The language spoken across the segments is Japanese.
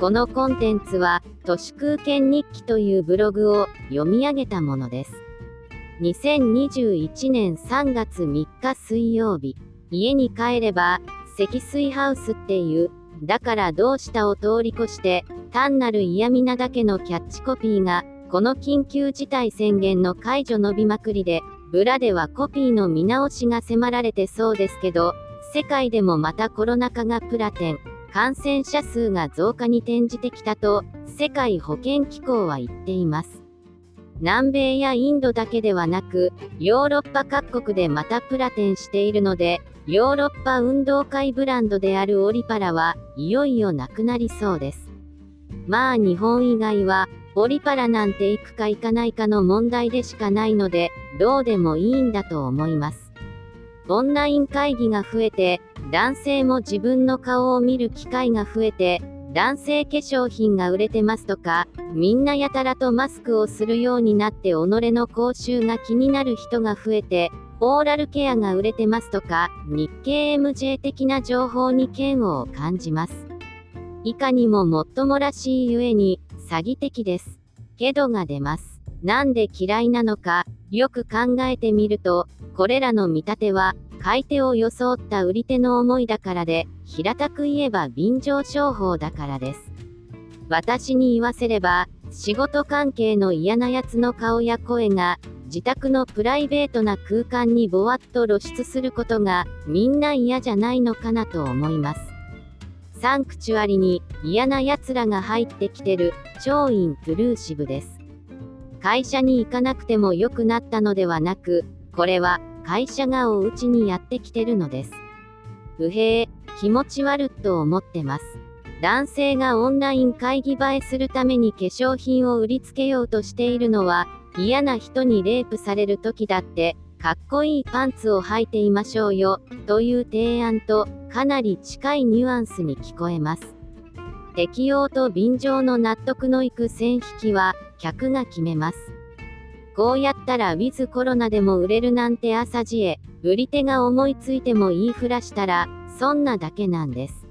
このコンテンツは、都市空間日記というブログを読み上げたものです。2021年3月3日水曜日、家に帰れば、積水ハウスっていう、だからどうしたを通り越して、単なる嫌味なだけのキャッチコピーが、この緊急事態宣言の解除伸びまくりで、ブラではコピーの見直しが迫られてそうですけど、世界でもまたコロナ禍がプラテン、感染者数が増加に転じてきたと、世界保健機構は言っています。南米やインドだけではなく、ヨーロッパ各国でまたプラテンしているので、ヨーロッパ運動会ブランドであるオリパラはいよいよなくなりそうです。まあ日本以外は、オリパラなんて行くか行かないかの問題でしかないので、どうでもいいんだと思います。オンライン会議が増えて、男性も自分の顔を見る機会が増えて、男性化粧品が売れてますとか、みんなやたらとマスクをするようになって己の口臭が気になる人が増えて、オーラルケアが売れてますとか、日経 MJ 的な情報に嫌悪を感じます。いかにももっともらしいゆえに、詐欺的です。けどが出ます。なんで嫌いなのか、よく考えてみると、これらの見立ては、買い手を装った売り手の思いだからで、平たく言えば便乗商法だからです。私に言わせれば、仕事関係の嫌な奴の顔や声が、自宅のプライベートな空間にぼわっと露出することが、みんな嫌じゃないのかなと思います。サンクチュアリに嫌な奴らが入ってきてる、超インクルーシブです。会社に行かなくても良くなったのではなく、これは会社がお家にやってきてるのです。不平、気持ち悪っと思ってます。男性がオンライン会議映えするために化粧品を売りつけようとしているのは、嫌な人にレイプされる時だって、かっこいいパンツを履いていましょうよ、という提案と、かなり近いニュアンスに聞こえます。適用と便乗の納得のいく線引きは、客が決めます。こうやったらウィズコロナでも売れるなんて朝知恵、売り手が思いついても言いふらしたら、そんなだけなんです。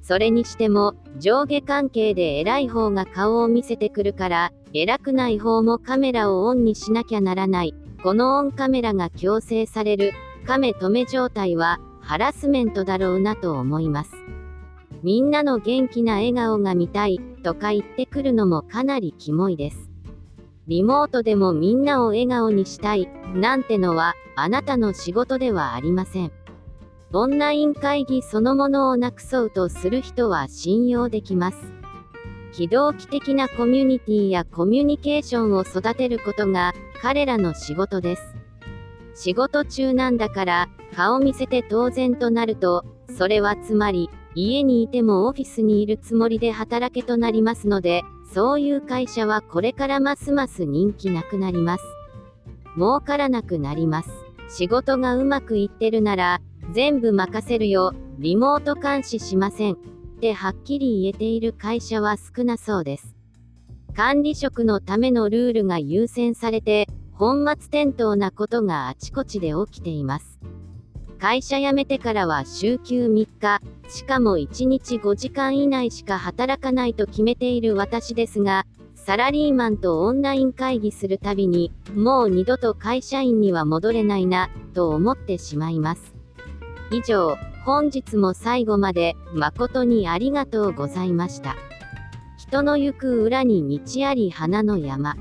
それにしても、上下関係で偉い方が顔を見せてくるから、偉くない方もカメラをオンにしなきゃならない。このオンカメラが強制される、亀止め状態は、ハラスメントだろうなと思います。みんなの元気な笑顔が見たい、とか言ってくるのもかなりキモいです。リモートでもみんなを笑顔にしたい、なんてのは、あなたの仕事ではありません。オンライン会議そのものをなくそうとする人は信用できます。機動機的なコミュニティやコミュニケーションを育てることが彼らの仕事です。仕事中なんだから顔見せて当然となると、それはつまり家にいてもオフィスにいるつもりで働けとなりますので、そういう会社はこれからますます人気なくなります。儲からなくなります。仕事がうまくいってるなら、全部任せるよ、リモート監視しません。ってはっきり言えている会社は少なそうです。管理職のためのルールが優先されて、本末転倒なことがあちこちで起きています。会社辞めてからは週休3日、しかも1日5時間以内しか働かないと決めている私ですが、サラリーマンとオンライン会議するたびに、もう二度と会社員には戻れないな、と思ってしまいます。以上、本日も最後まで、誠にありがとうございました。人の行く裏に道あり花の山。